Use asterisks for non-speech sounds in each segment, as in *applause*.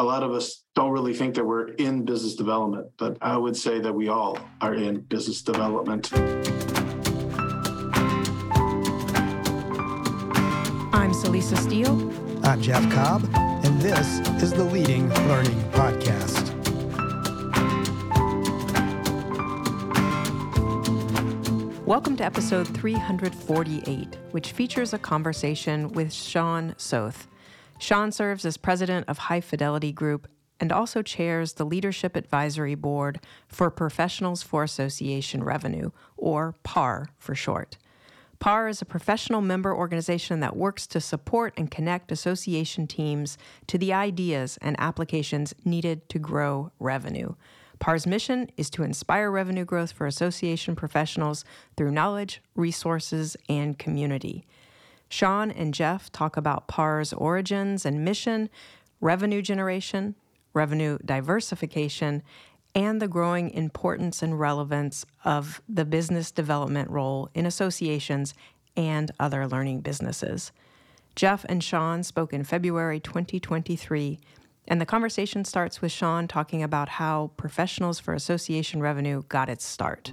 a lot of us don't really think that we're in business development, but I would say that we all are in business development. I'm Celisa Steele. I'm Jeff Cobb, and this is the Leading Learning Podcast. Welcome to episode 348, which features a conversation with Sean Soth. Sean serves as president of High Fidelity Group and also chairs the Leadership Advisory Board for Professionals for Association Revenue, or PAR for short. PAR is a professional member organization that works to support and connect association teams to the ideas and applications needed to grow revenue. PAR's mission is to inspire revenue growth for association professionals through knowledge, resources, and community. Sean and Jeff talk about PAR's origins and mission, revenue generation, revenue diversification, and the growing importance and relevance of the business development role in associations and other learning businesses. Jeff and Sean spoke in February 2023 and the conversation starts with Sean talking about how Professionals for Association Revenue got its start.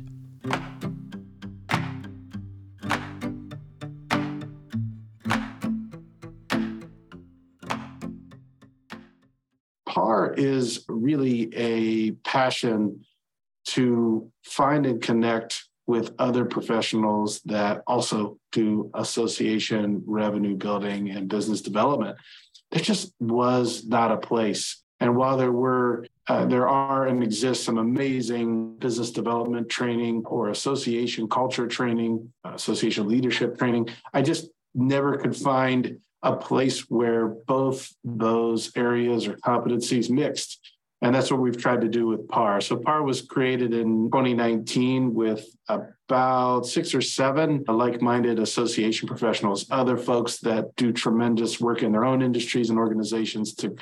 Is really a passion to find and connect with other professionals that also do association revenue building and business development there just was not a place. And while there were, uh, there are and exist some amazing business development training or association culture training, uh, association leadership training, I just never could find a place where both those areas or competencies mixed. And that's what we've tried to do with PAR. So PAR was created in 2019 with about six or seven like minded association professionals, other folks that do tremendous work in their own industries and organizations to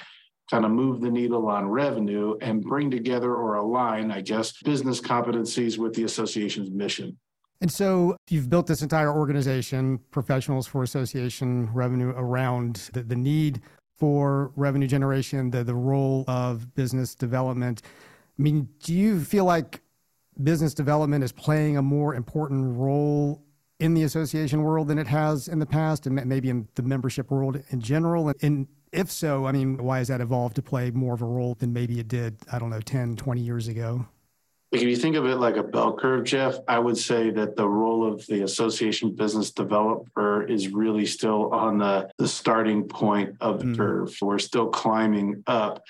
kind of move the needle on revenue and bring together or align, I guess, business competencies with the association's mission. And so you've built this entire organization, Professionals for Association Revenue, around the, the need for revenue generation, the, the role of business development. I mean, do you feel like business development is playing a more important role in the association world than it has in the past and maybe in the membership world in general? And if so, I mean, why has that evolved to play more of a role than maybe it did, I don't know, 10, 20 years ago? If you think of it like a bell curve, Jeff, I would say that the role of the association business developer is really still on the, the starting point of the mm. curve. We're still climbing up.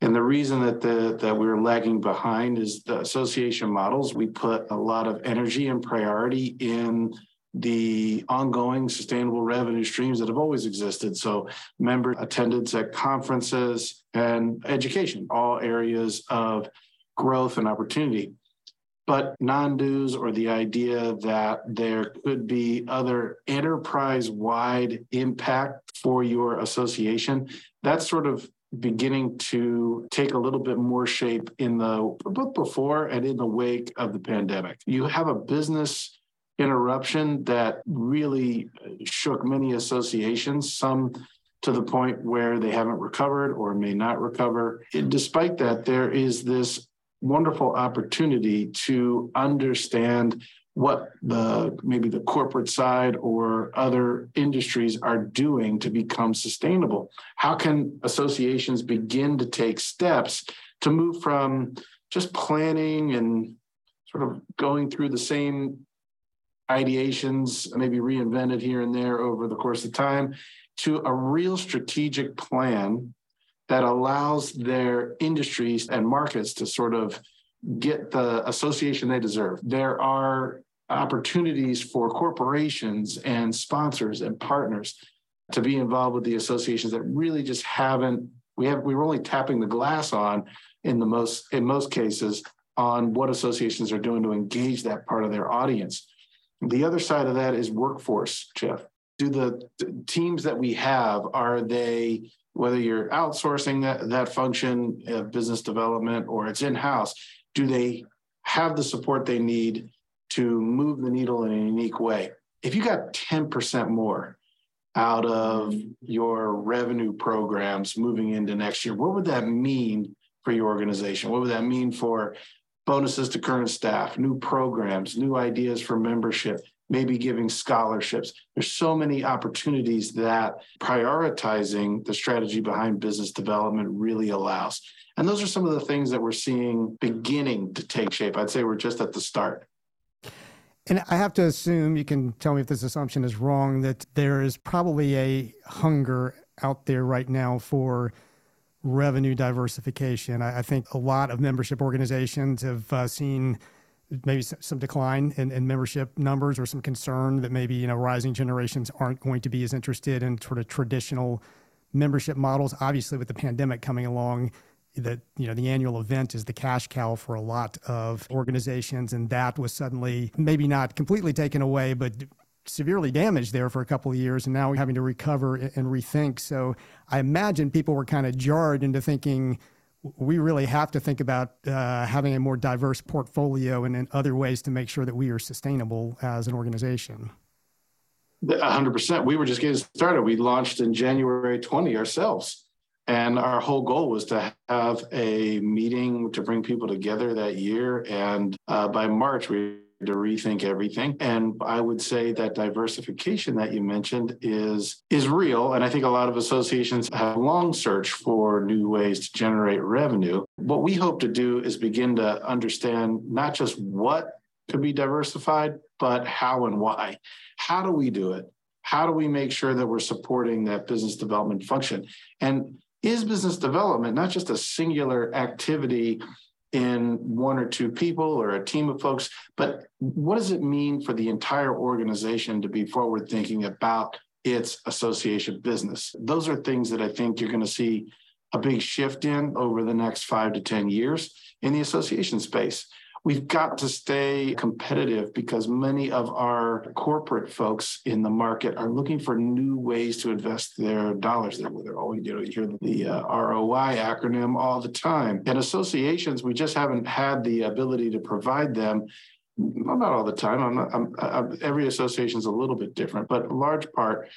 And the reason that the that we're lagging behind is the association models. We put a lot of energy and priority in the ongoing sustainable revenue streams that have always existed. So, member attendance at conferences and education, all areas of growth and opportunity. But non dues or the idea that there could be other enterprise wide impact for your association, that's sort of beginning to take a little bit more shape in the both before and in the wake of the pandemic. You have a business interruption that really shook many associations, some to the point where they haven't recovered or may not recover. despite that, there is this wonderful opportunity to understand what the maybe the corporate side or other industries are doing to become sustainable. How can associations begin to take steps to move from just planning and sort of going through the same ideations maybe reinvented here and there over the course of time to a real strategic plan that allows their industries and markets to sort of get the association they deserve. There are opportunities for corporations and sponsors and partners to be involved with the associations that really just haven't we have we were only tapping the glass on in the most in most cases on what associations are doing to engage that part of their audience. The other side of that is workforce, Jeff. Do the teams that we have are they whether you're outsourcing that, that function of business development or it's in-house do they have the support they need to move the needle in a unique way if you got 10% more out of your revenue programs moving into next year? What would that mean for your organization? What would that mean for bonuses to current staff, new programs, new ideas for membership, maybe giving scholarships? There's so many opportunities that prioritizing the strategy behind business development really allows. And those are some of the things that we're seeing beginning to take shape. I'd say we're just at the start. And I have to assume, you can tell me if this assumption is wrong, that there is probably a hunger out there right now for revenue diversification. I, I think a lot of membership organizations have uh, seen maybe some decline in, in, membership numbers or some concern that maybe you know rising generations aren't going to be as interested in sort of traditional membership models. Obviously, with the pandemic coming along, that you know the annual event is the cash cow for a lot of organizations and that was suddenly maybe not completely taken away but severely damaged there for a couple of years and now we're having to recover and rethink so i imagine people were kind of jarred into thinking we really have to think about uh, having a more diverse portfolio and, and other ways to make sure that we are sustainable as an organization. 100% we were just getting started. We launched in january 20 ourselves. And our whole goal was to have a meeting to bring people together that year. And uh, by March, we to rethink everything. And I would say that diversification that you mentioned is is real. And I think a lot of associations have long searched for new ways to generate revenue. What we hope to do is begin to understand not just what could be diversified, but how and why. How do we do it? How do we make sure that we're supporting that business development function? And is business development not just a singular activity in one or two people or a team of folks, but what does it mean for the entire organization to be forward thinking about its association business? Those are things that I think you're going to see a big shift in over the next five to 10 years in the association space. We've got to stay competitive because many of our corporate folks in the market are looking for new ways to invest their dollars. They're, always, you know, you hear the uh, ROI acronym all the time. And associations, we just haven't had the ability to provide them well, not all the time. I'm not, I'm, I'm, every association is a little bit different, but a large part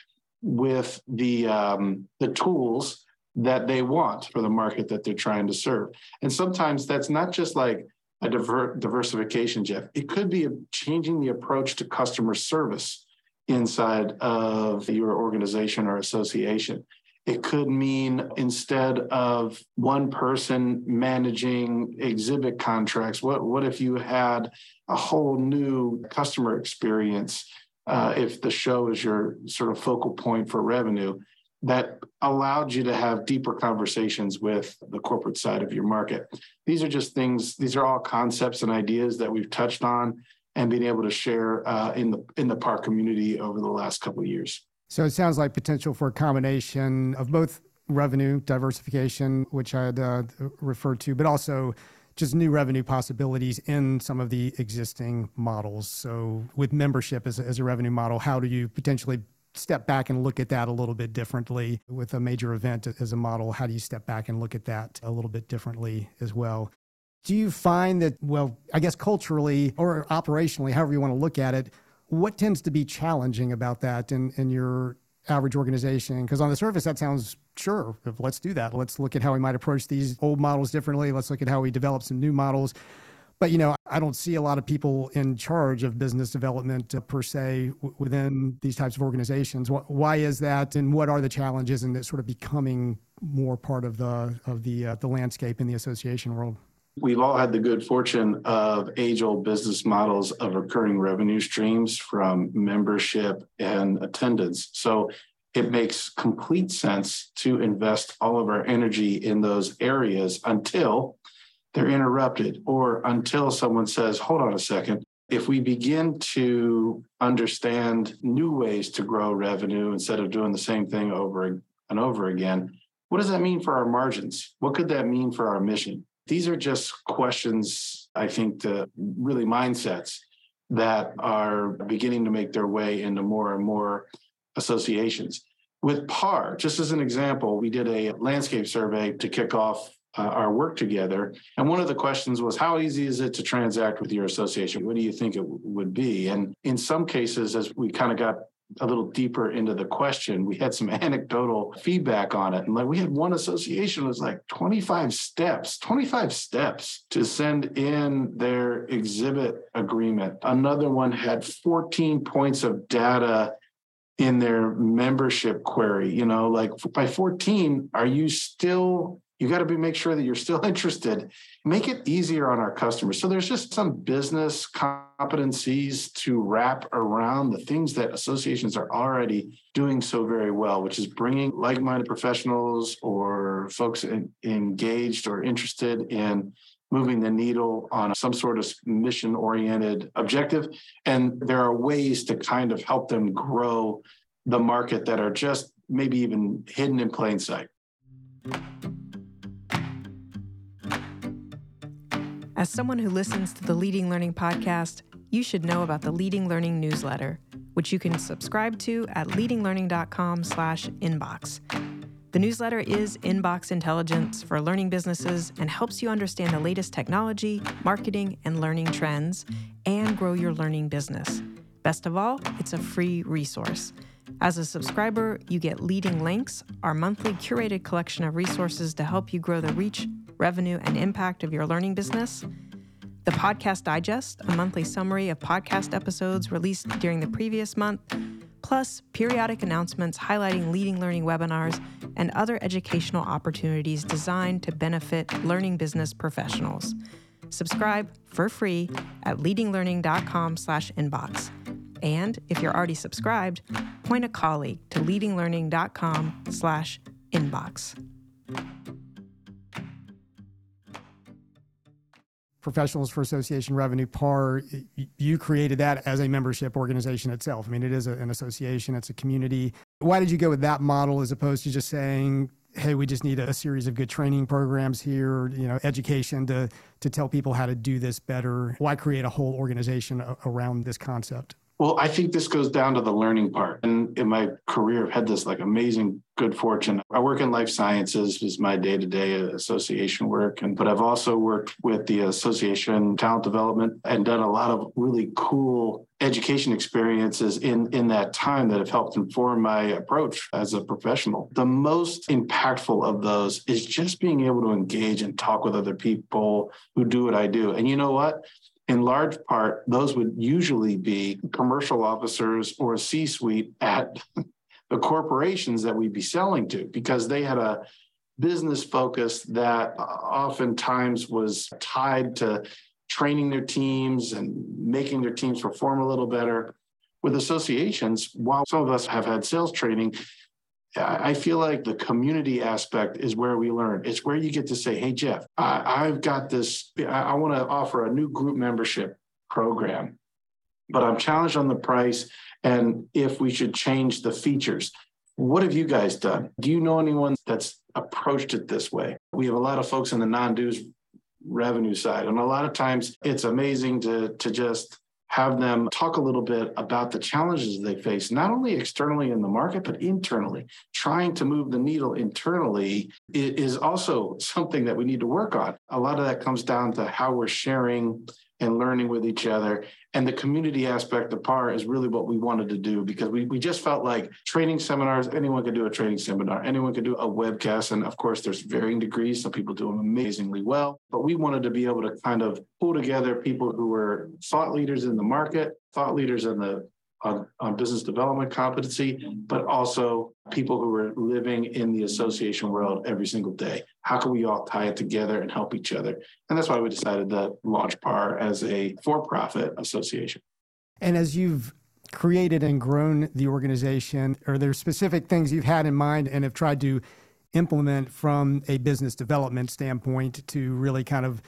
with the um, the tools that they want for the market that they're trying to serve. And sometimes that's not just like a diver- diversification, Jeff. It could be changing the approach to customer service inside of your organization or association. It could mean instead of one person managing exhibit contracts, what, what if you had a whole new customer experience uh, if the show is your sort of focal point for revenue? That allowed you to have deeper conversations with the corporate side of your market. These are just things, these are all concepts and ideas that we've touched on and been able to share uh, in the in the PAR community over the last couple of years. So it sounds like potential for a combination of both revenue diversification, which I had uh, referred to, but also just new revenue possibilities in some of the existing models. So with membership as as a revenue model, how do you potentially step back and look at that a little bit differently with a major event as a model? How do you step back and look at that a little bit differently as well? Do you find that, well, I guess culturally or operationally, however you want to look at it, what tends to be challenging about that in, in your average organization? Because on the surface, that sounds sure, let's do that. Let's look at how we might approach these old models differently. Let's look at how we develop some new models. But you know, I don't see a lot of people in charge of business development uh, per se w- within these types of organizations. Wh- why is that, and what are the challenges in that sort of becoming more part of the of the uh, the landscape in the association world? We've all had the good fortune of age old business models of recurring revenue streams from membership and attendance. So it makes complete sense to invest all of our energy in those areas until they're interrupted or until someone says, hold on a second. If we begin to understand new ways to grow revenue instead of doing the same thing over and over again, what does that mean for our margins? What could that mean for our mission? These are just questions, I think, to really mindsets that are beginning to make their way into more and more associations. With PAR, just as an example, we did a landscape survey to kick off uh, our work together. And one of the questions was, how easy is it to transact with your association? What do you think it w- would be? And in some cases, as we kind of got a little deeper into the question, we had some *laughs* anecdotal feedback on it. And like we had one association was like 25 steps, 25 steps to send in their exhibit agreement. Another one had 14 points of data in their membership query. You know, like by 14, are you still you got to be make sure that you're still *laughs* interested. Make it easier on our customers. So there's just some business competencies to wrap around the things that associations are already doing so very well which is bringing like-minded professionals or folks in, engaged or interested in moving the needle on some sort of mission oriented objective. And there are ways to kind of help them grow the market that are just maybe even hidden in plain sight As someone who listens to the Leading Learning podcast, you should know about the Leading Learning newsletter, which you can subscribe to at leadinglearning.com/inbox. The newsletter is inbox intelligence for learning businesses and helps you understand the latest technology, marketing, and learning trends and grow your learning business. Best of all, it's a free resource. As a subscriber, you get Leading Links, our monthly curated collection of resources to help you grow the reach revenue, and impact of your learning business. The Podcast Digest, a monthly summary of podcast episodes released during the previous month, plus periodic announcements highlighting leading learning webinars and other educational opportunities designed to benefit learning business professionals. Subscribe for free at leadinglearning.com/inbox. And if you're already subscribed, point a colleague to leadinglearning.com/inbox. Professionals for Association Revenue, PAR, you created that as a membership organization itself. I mean, it is a, an association, it's a community. Why did you go with that model as opposed to just saying, hey, we just need a, series of good training programs here, you know, education to, to tell people how to do this better? Why create a whole organization around this concept? Well, I think this goes down to the learning part. And in my career, I've had this like amazing good fortune. I work in life sciences is my day-to-day association work. And but I've also worked with the association talent development and done a lot of really cool education experiences in in that time that have helped inform my approach as a professional. The most impactful of those is just being able to engage and talk with other people who do what I do. And you know what? In large part, those would usually be commercial officers or C suite at *laughs* the corporations that we'd be selling to because they had a business focus that oftentimes was tied to training their teams and making their teams perform a little better. With associations, while some of us have had sales training, I feel like the community aspect is where we learn. It's where you get to say, hey, Jeff, I, have got this, I, I want to offer a new group membership program, but I'm challenged on the price and if we should change the features. What have you guys done? Do you know anyone that's approached it this way? We have a lot of folks in the non dues revenue side, and a lot of times it's amazing to, to just have them talk a little bit about the challenges they face, not only externally in the market, but internally. Trying to move the needle internally is also *laughs* something that we need to work on. A lot of that comes down to how we're sharing and learning with each other. And the community aspect of PAR is really what we wanted to do because we, we just felt like training seminars, anyone could do a training seminar, anyone could do a webcast. And of course, there's varying degrees. Some people do them amazingly well, but we wanted to be able to kind of pull together people who were thought leaders in the market, thought leaders in the on, on business development competency, but also people who are living in the association world every single day. How can we all tie it together and help each other? And that's why we decided to launch PAR as a for profit association. And as you've created and grown the organization, are there specific things you've had in mind and have tried to implement from a business development standpoint to really kind of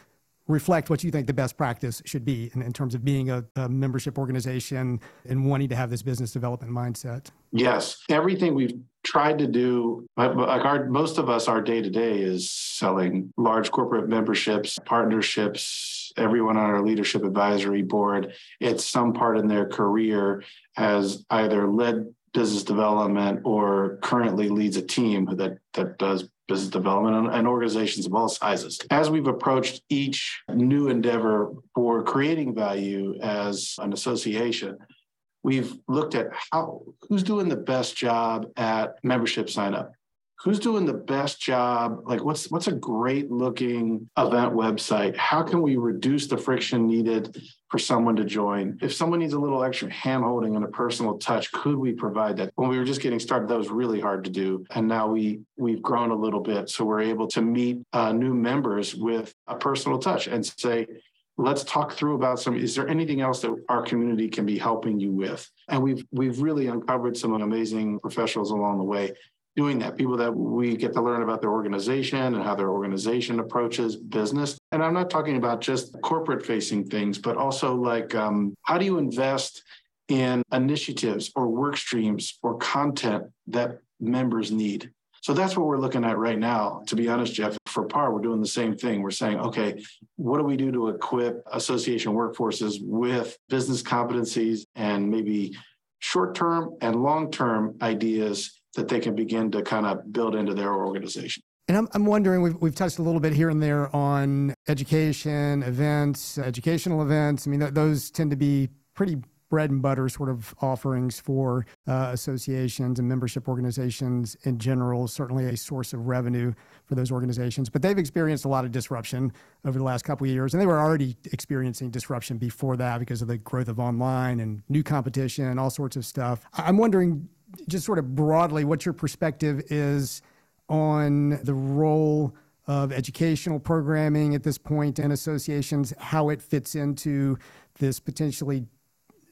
reflect what you think the best practice should be in, in terms of being a, a, membership organization and wanting to have this business development mindset? Yes. Everything we've tried to do, like our, most of us, our day to day is selling large corporate memberships, partnerships. Everyone on our leadership advisory board, at some part in their career, has either led business development or currently leads a team that that does business development and, organizations of all sizes. As we've approached each new endeavor for creating value as an association, we've looked at how who's doing the best job at membership sign up who's doing the best job? Like what's what's a great looking event website? How can we reduce the friction needed for someone to join? If someone needs a little extra hand holding and a personal touch could we provide that? When we were just getting started that was really hard to do. And now we we've grown a little bit. So we're able to meet uh, new members with a personal touch and say let's talk through about some is there anything else that our community can be helping you with? And we've we've really uncovered some amazing professionals along the way doing that, people that we get to learn about their organization and how their organization approaches business. And I'm not talking about just corporate facing things, but also like um, how do you invest in initiatives or work streams or content that members need? So that's what we're looking at right now. To be honest, Jeff, for PAR, we're doing the same thing. We're saying, okay, what do we do to equip association workforces with business competencies and maybe short term and long term ideas that they can begin to kind of build into their organization. And I'm, I'm wondering, we've, we've touched a little bit here and there on education, events, educational events. I mean, th- those tend to be pretty bread and butter sort of offerings for uh, associations and membership organizations in general, certainly a source of revenue for those organizations. But they've experienced a lot of disruption over the last couple of years, and they were already experiencing disruption before that because of the growth of online and new competition and all sorts of stuff. I'm wondering, just sort of broadly, what your perspective is on the role of educational programming at this and associations, how it fits into this potentially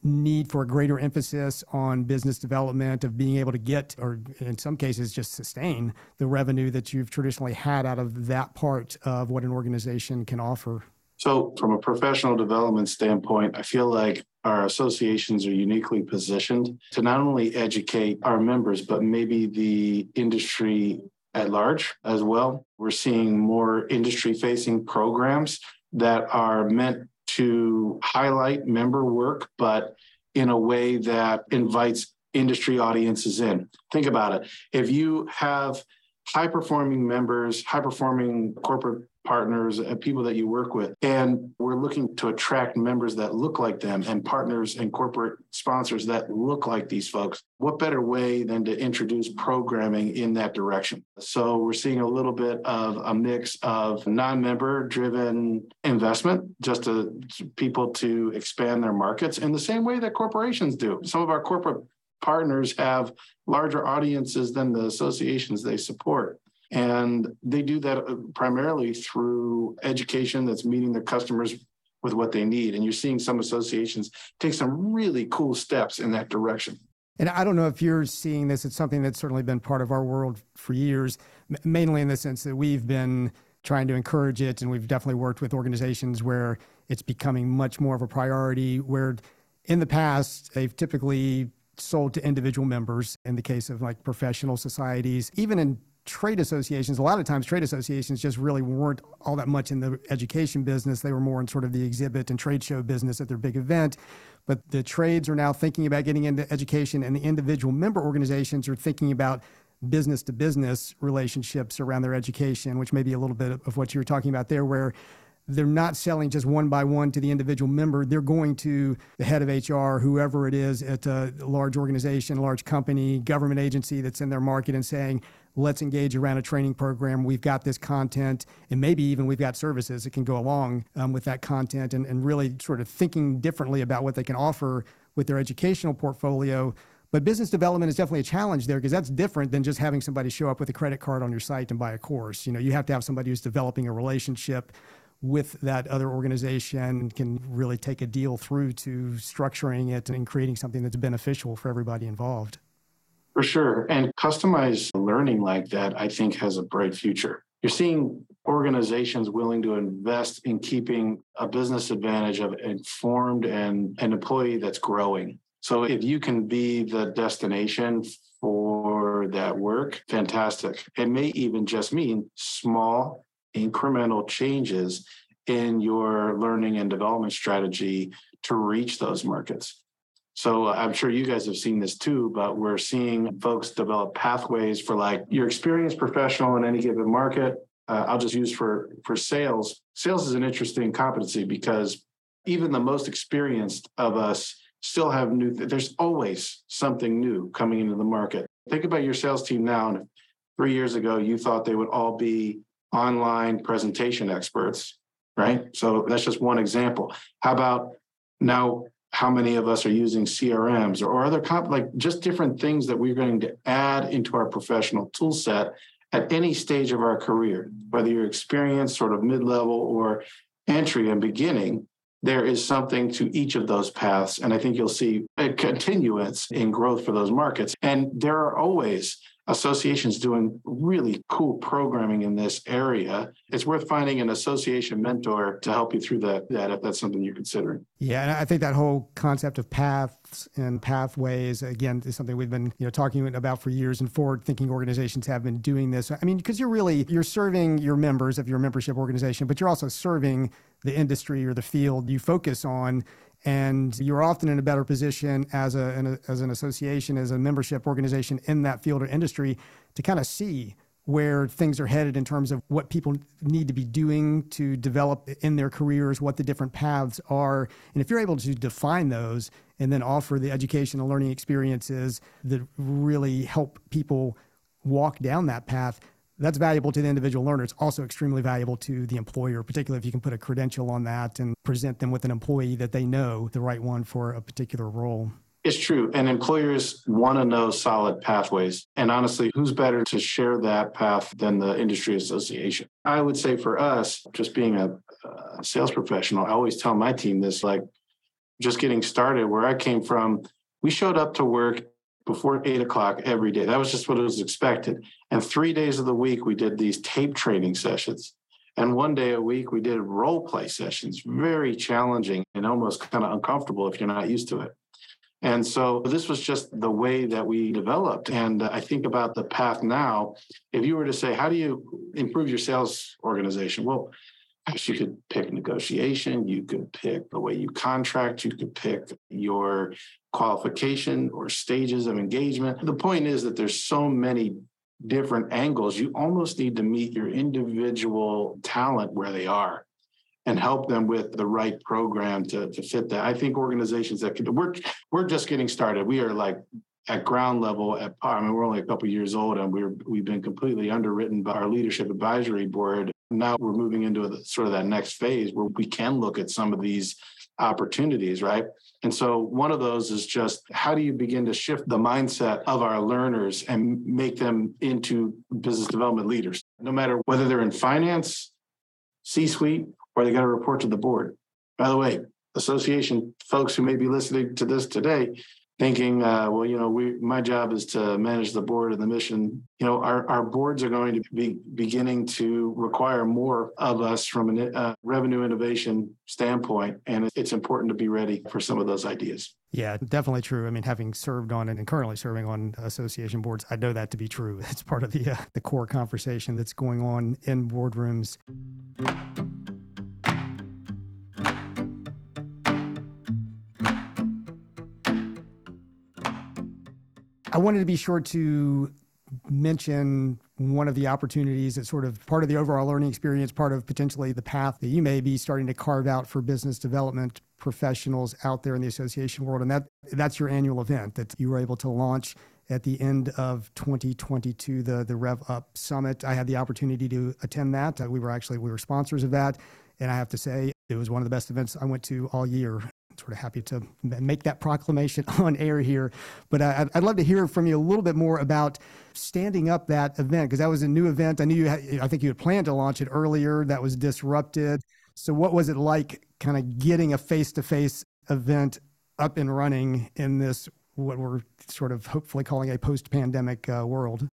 need for a greater emphasis on business development of being able to get or in some cases just sustain the revenue that you've traditionally had out of that part of what an organization can offer? So from a professional development standpoint i feel like our associations are uniquely positioned to not only educate our members but maybe the industry at large as well we're seeing more industry facing programs that are meant to highlight member work, but in a way that invites industry audiences in. Think about it. If you have high performing members, high performing corporate partners and people that you work with. And we're looking to attract members that look like them and partners and corporate sponsors that look like these folks. What better way than to introduce programming in that direction? So we're seeing a little bit of a mix of non-member driven investment just to people to expand their markets in the same way that corporations do. Some of our corporate partners have larger audiences than the associations they support. And they do that uh, primarily through education that's meeting their customers with what they need. And you're seeing some associations take some really cool steps in that direction. And I don't know if you're seeing this. It's something that's certainly been part of our world for years, mainly in the sense that we've been trying to encourage it. And we've definitely worked with organizations where it's becoming much more of a priority, where in the past, they've typically sold to individual members in the case of like professional societies, even in trade associations, a lot of times trade associations just really weren't all that much in the education business. They were more in sort of the exhibit and trade show business at their big event. But the trades are now thinking about getting into education, and the individual member organizations are thinking about business to business relationships around their education, which may be a little bit of what you were talking about there, where they're not selling just one by one to the individual member. They're going to the head of HR, whoever it is at a large organization, large company, government agency that's in their market and saying, let's engage around a training program. We've got this content, and maybe even we've got services that can go along um, with that content and, and really sort of thinking differently about what they can offer with their educational portfolio. But business development is definitely a challenge there because that's different than just having somebody show up with a credit card on your site and buy a course. You know, you have to have somebody who's developing a relationship with that other organization can really take a deal through to structuring it and creating something that's beneficial for everybody involved. For sure. And customized learning like that, I think, has a bright future. You're seeing organizations willing to invest in keeping a business advantage of informed and an employee that's growing. So if you can be the destination for that work, fantastic. It may even just mean small incremental changes in your learning and development strategy to reach those markets. So I'm sure you guys have seen this too, but we're seeing folks develop pathways for like your experienced professional in any given market. Uh, I'll just use for for sales. Sales is an interesting competency because even the most experienced of us still have new, there's always something new coming into the market. Think about your sales team now. And three years ago, you thought they would all be online presentation experts, right? So that's just one example. How about now? How many of us are using CRMs or, or other comp, like just different things that we're going to add into our professional tool set at any stage of our career, whether you're experienced, sort of mid level, or entry and beginning, there is something to each of those paths. And I think you'll see a continuance in growth for those markets. And there are always associations doing really cool programming in this area. It's worth finding an association mentor to help you through that, that if that's something you're considering. Yeah, and I think that whole concept of paths and pathways again is something we've been you know talking about for years and forward thinking organizations have been doing this. I mean, because you're really you're serving your members of your membership organization, but you're also serving the industry or the field you focus on and you're often in a better position as a, an, as an association as a membership organization in that field or industry to kind of see where things are headed in terms of what people need to be doing to develop in their careers, what the different paths are. And if you're able to define those and then offer the education and learning experiences that really help people walk down that path, that's valuable to the individual learner. It's also extremely valuable to the employer, particularly if you can put a credential on that and present them with an employee that they know the right one for a particular role. It's true. And employers want to know solid pathways. And honestly, who's better to share that path than the industry association? I would say for us, just being a, a sales professional, I always tell my team this like, just getting started, where I came from, we showed up to work before eight o'clock every day. That was just what was expected. And three days of the week, we did these tape training sessions. And one day a week, we did role play sessions, very challenging and almost kind of uncomfortable if you're not used to it. And so this was just the way that we developed. And I think about the path now. If you were to say, how do you improve your sales organization? Well, you could pick negotiation, you could pick the way you contract, you could pick your qualification or stages of engagement. The point is that there's so many different angles. You almost need to meet your individual talent where they are and help them with the right program to, to fit that. I think organizations that can we're we're just getting started. We are like at ground level at PAR. I mean, we're only a couple years old and we're we've been completely underwritten by our leadership advisory board now we're moving into a, sort of that next phase where we can look at some of these opportunities, right? And so one of those is just how do you begin to shift the mindset of our learners and make them into business development leaders, no matter whether they're in finance, C suite, or they got to report to the board. By the way, association folks who may be listening to this today, thinking, uh, well, you know, we my job is to manage the board and the mission. You know, our, our boards are going to be beginning to require more of us from a uh, revenue innovation standpoint, and it's important to be ready for some of those ideas. Yeah, definitely true. I mean, having served on and currently serving on association boards, I know that to be true. *laughs* It's part of the uh, the core conversation that's going on in boardrooms. I wanted to be sure to mention one of the opportunities that's sort of part of the overall learning experience, part of potentially the path that you may be starting to carve out for business development professionals out there in the association world. And that that's your annual event that you were able to launch at the end of 2022, the, the Rev Up Summit. I had the opportunity to attend that. We were actually, we were sponsors of that. And I have to say, it was one of the best events I went to all year sort of happy to make that proclamation *laughs* on air here. But uh, I'd love to hear from you a little bit more about standing up that event because that was a new event. I knew you had, I think you had planned to launch it earlier. That was disrupted. So what was it like kind of getting a face-to-face event up and running in this what we're sort of hopefully calling a post-pandemic uh, world?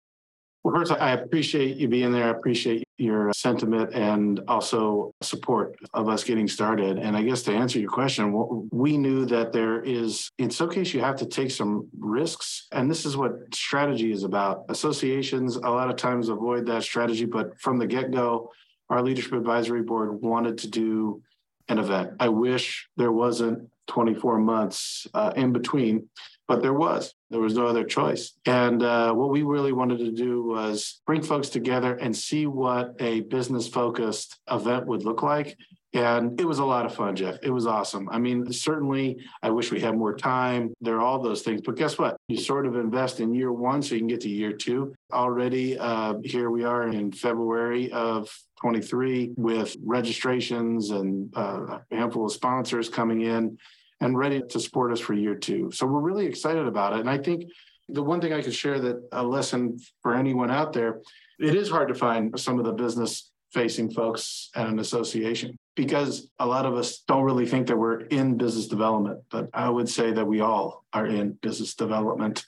Well, first, I appreciate you being there. I appreciate your sentiment and also support of us getting started. And I guess to answer your question, we knew that there is, in some case, you have to take some risks. And this is what strategy is about. Associations, a lot of times, avoid that strategy. But from the get go, our leadership advisory board wanted to do an event. I wish there wasn't 24 months uh, in between but there was there was no other choice and uh, what we really wanted to do was bring folks together and see what a business focused event would look like And it was a lot of fun, Jeff. It was awesome. I mean, certainly, I wish we had more time. There are all those things. But guess what? You sort of invest in year one so you can get to year two. Already, uh, here we are in February of 23 with registrations and uh, a handful of sponsors coming in and ready to support us for year two. So we're really excited about it. And I think the one thing I could share that a lesson for anyone out there, it is hard to find some of the business facing folks at an association because a lot of us don't really think that we're in business development, but I would say that we all are in business development.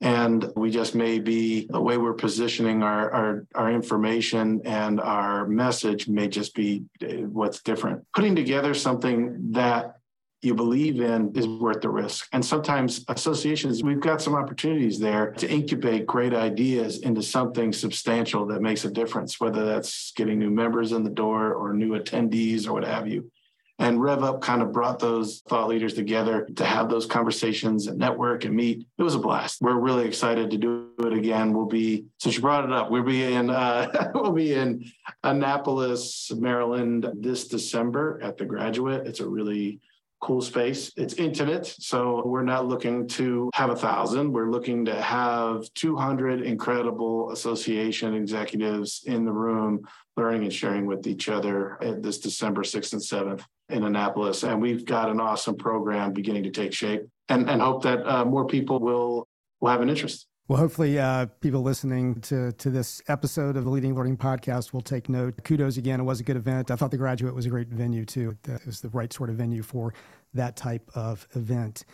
And we just may be the way we're positioning our, our, our information and our message may just be uh, what's different. Putting together something that you believe in is worth the risk. And sometimes associations, we've got some opportunities there to incubate great ideas into something substantial that makes a difference, whether that's getting new members in the door or new attendees or what have you. And Rev Up kind of brought those thought leaders together to have those conversations and network and meet. It was a blast. We're really excited to do it again. We'll be since you brought it up, we'll be in uh, *laughs* we'll be in Annapolis, Maryland this December at the Graduate. It's a really cool space. It's intimate. So we're not looking to have a thousand. We're looking to have 200 incredible association executives in the room learning and sharing with each other this December 6th and 7th in Annapolis. And we've got an awesome program beginning to take shape and, and hope that uh, more people will, will have an interest. Well, hopefully, uh, people listening to, to this episode of the Leading Learning Podcast will take note. Kudos again. It was a good event. I thought the graduate was a great venue, too. It was the right sort of venue for that type of event.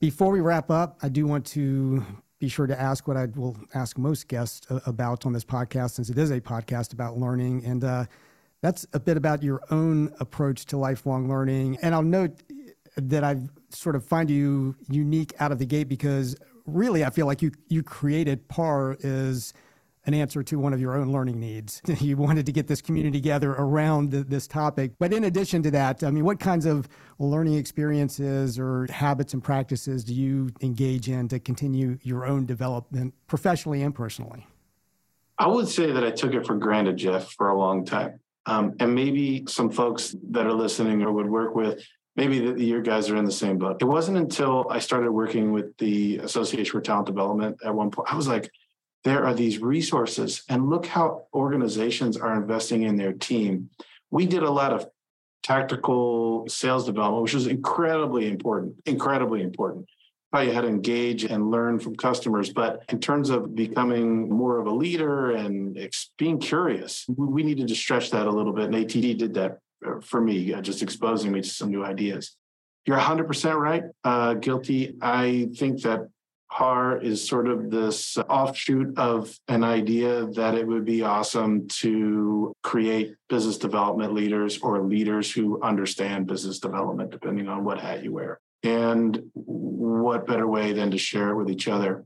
Before we wrap up, I do want to be sure to ask what I will ask most guests about on this podcast, since it is a podcast about learning. And uh, that's a bit about your own approach to lifelong learning. And I'll note that I sort of find you unique out of the gate because really, I feel like you you created PAR is an answer to one of your own learning needs. *laughs* you wanted to get this community together around this topic. But in addition to that, I mean, what kinds of learning experiences or habits and practices do you engage in to continue your own development professionally and personally? I would say that I took it for granted, Jeff, for a long time. Um, and maybe some folks that are listening or would work with maybe the, your guys are in the same boat. It wasn't until I started working with the Association for Talent Development at one point, I was like, there are these resources, and look how organizations are investing in their team. We did a lot of tactical sales development, which was incredibly important, incredibly important. How you had to engage and learn from customers. But in terms of becoming more of a leader and being curious, we needed to stretch that a little bit. And ATD did that for me, uh, just exposing me to some new ideas. You're 100% right. Uh, guilty. I think that PAR is sort of this offshoot of an idea that it would be awesome to create business development leaders or leaders who understand business development, depending on what hat you wear. And what better way than to share it with each other?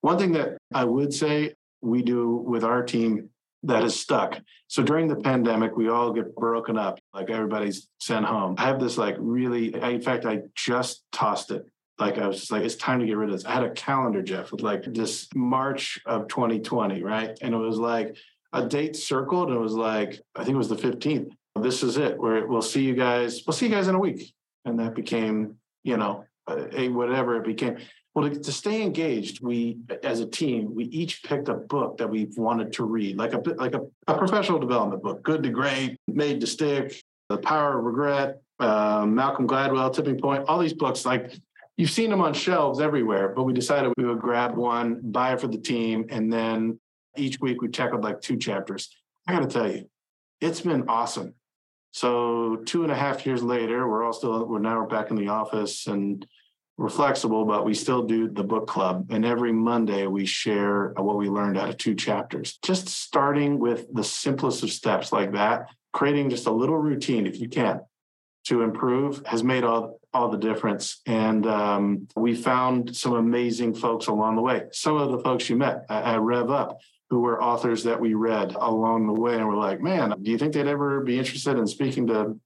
One thing that I would say we do with our team that is stuck. So during the pandemic, we all get broken up, like everybody's sent home. I have this like really, I, in fact, I just tossed it. Like I was just like, it's time to get rid of this. I had a calendar, Jeff, with like this March of 2020, right? And it was like a date circled. And it was like, I think it was the 15th. This is it. Where we'll see you guys. We'll see you guys in a week. And that became, you know, a, whatever it became. Well, to, to, stay engaged, we as a team, we each picked a book that we wanted to read, like a like a, a professional development book, Good to Great, Made to Stick, The Power of Regret, uh, Malcolm Gladwell, Tipping Point, all these books. Like you've seen them on shelves everywhere, but we decided we would grab one, buy it for the team, and then each week we tackled like two chapters. I got to tell you, it's been awesome. So two and a half years later, we're all still we're now back in the office and we're flexible, but we still do the book club. And every Monday, we share what we learned out of two chapters. Just starting with the simplest of steps like that, creating just a little routine, if you can, to improve has made all, all the difference. And um, we found some amazing folks along the way. Some of the folks you met at Rev Up, who were authors that we read along the way. And we're like, man, do you think they'd ever be interested in speaking to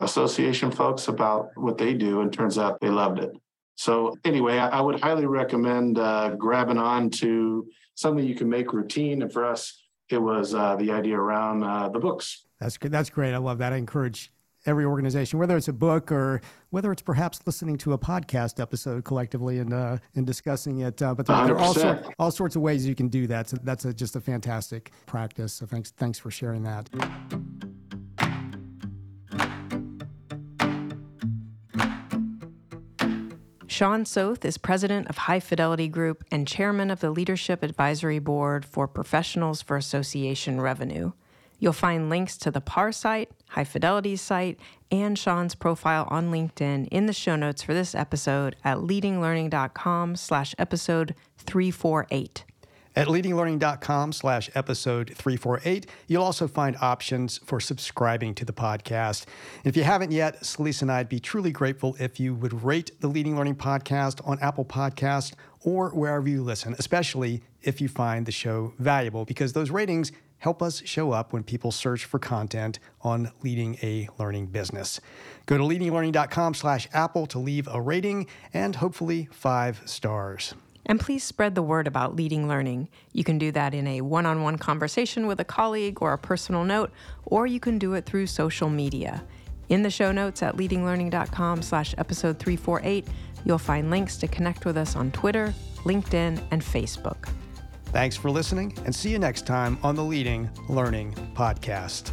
association folks about what they do? And turns out they loved it. So anyway, I, I would highly recommend uh, grabbing on to something you can make routine. And for us, it was uh, the idea around uh, the books. That's good. That's great. I love that. I encourage every organization, whether it's a book or whether it's perhaps listening to a podcast episode collectively and uh, and discussing it. Uh, but there, there, are all, sort, all sorts of ways you can do that. So that's a, just a fantastic practice. So thanks thanks for sharing that. Sean Soth is president of High Fidelity Group and chairman of the Leadership Advisory Board for Professionals for Association Revenue. You'll find links to the PAR site, High Fidelity's site, and Sean's profile on LinkedIn in the show notes for this episode at leadinglearning.com slash episode 348. At leadinglearning.com slash episode 348, you'll also find options for subscribing to the podcast. And if you haven't yet, Celisa and I'd be truly grateful if you would rate the Leading Learning podcast on Apple Podcast or wherever you listen, especially if you find the show valuable, because those ratings help us show up when people search for content on leading a learning business. Go to leadinglearning.com slash Apple to leave a rating and hopefully five stars. And please spread the word about leading learning. You can do that in a one on one conversation with a colleague or a personal note, or you can do it through social media. In the show notes at leadinglearning.com slash episode 348, you'll find links to connect with us on Twitter, LinkedIn, and Facebook. Thanks for listening, and see you next time on the Leading Learning Podcast.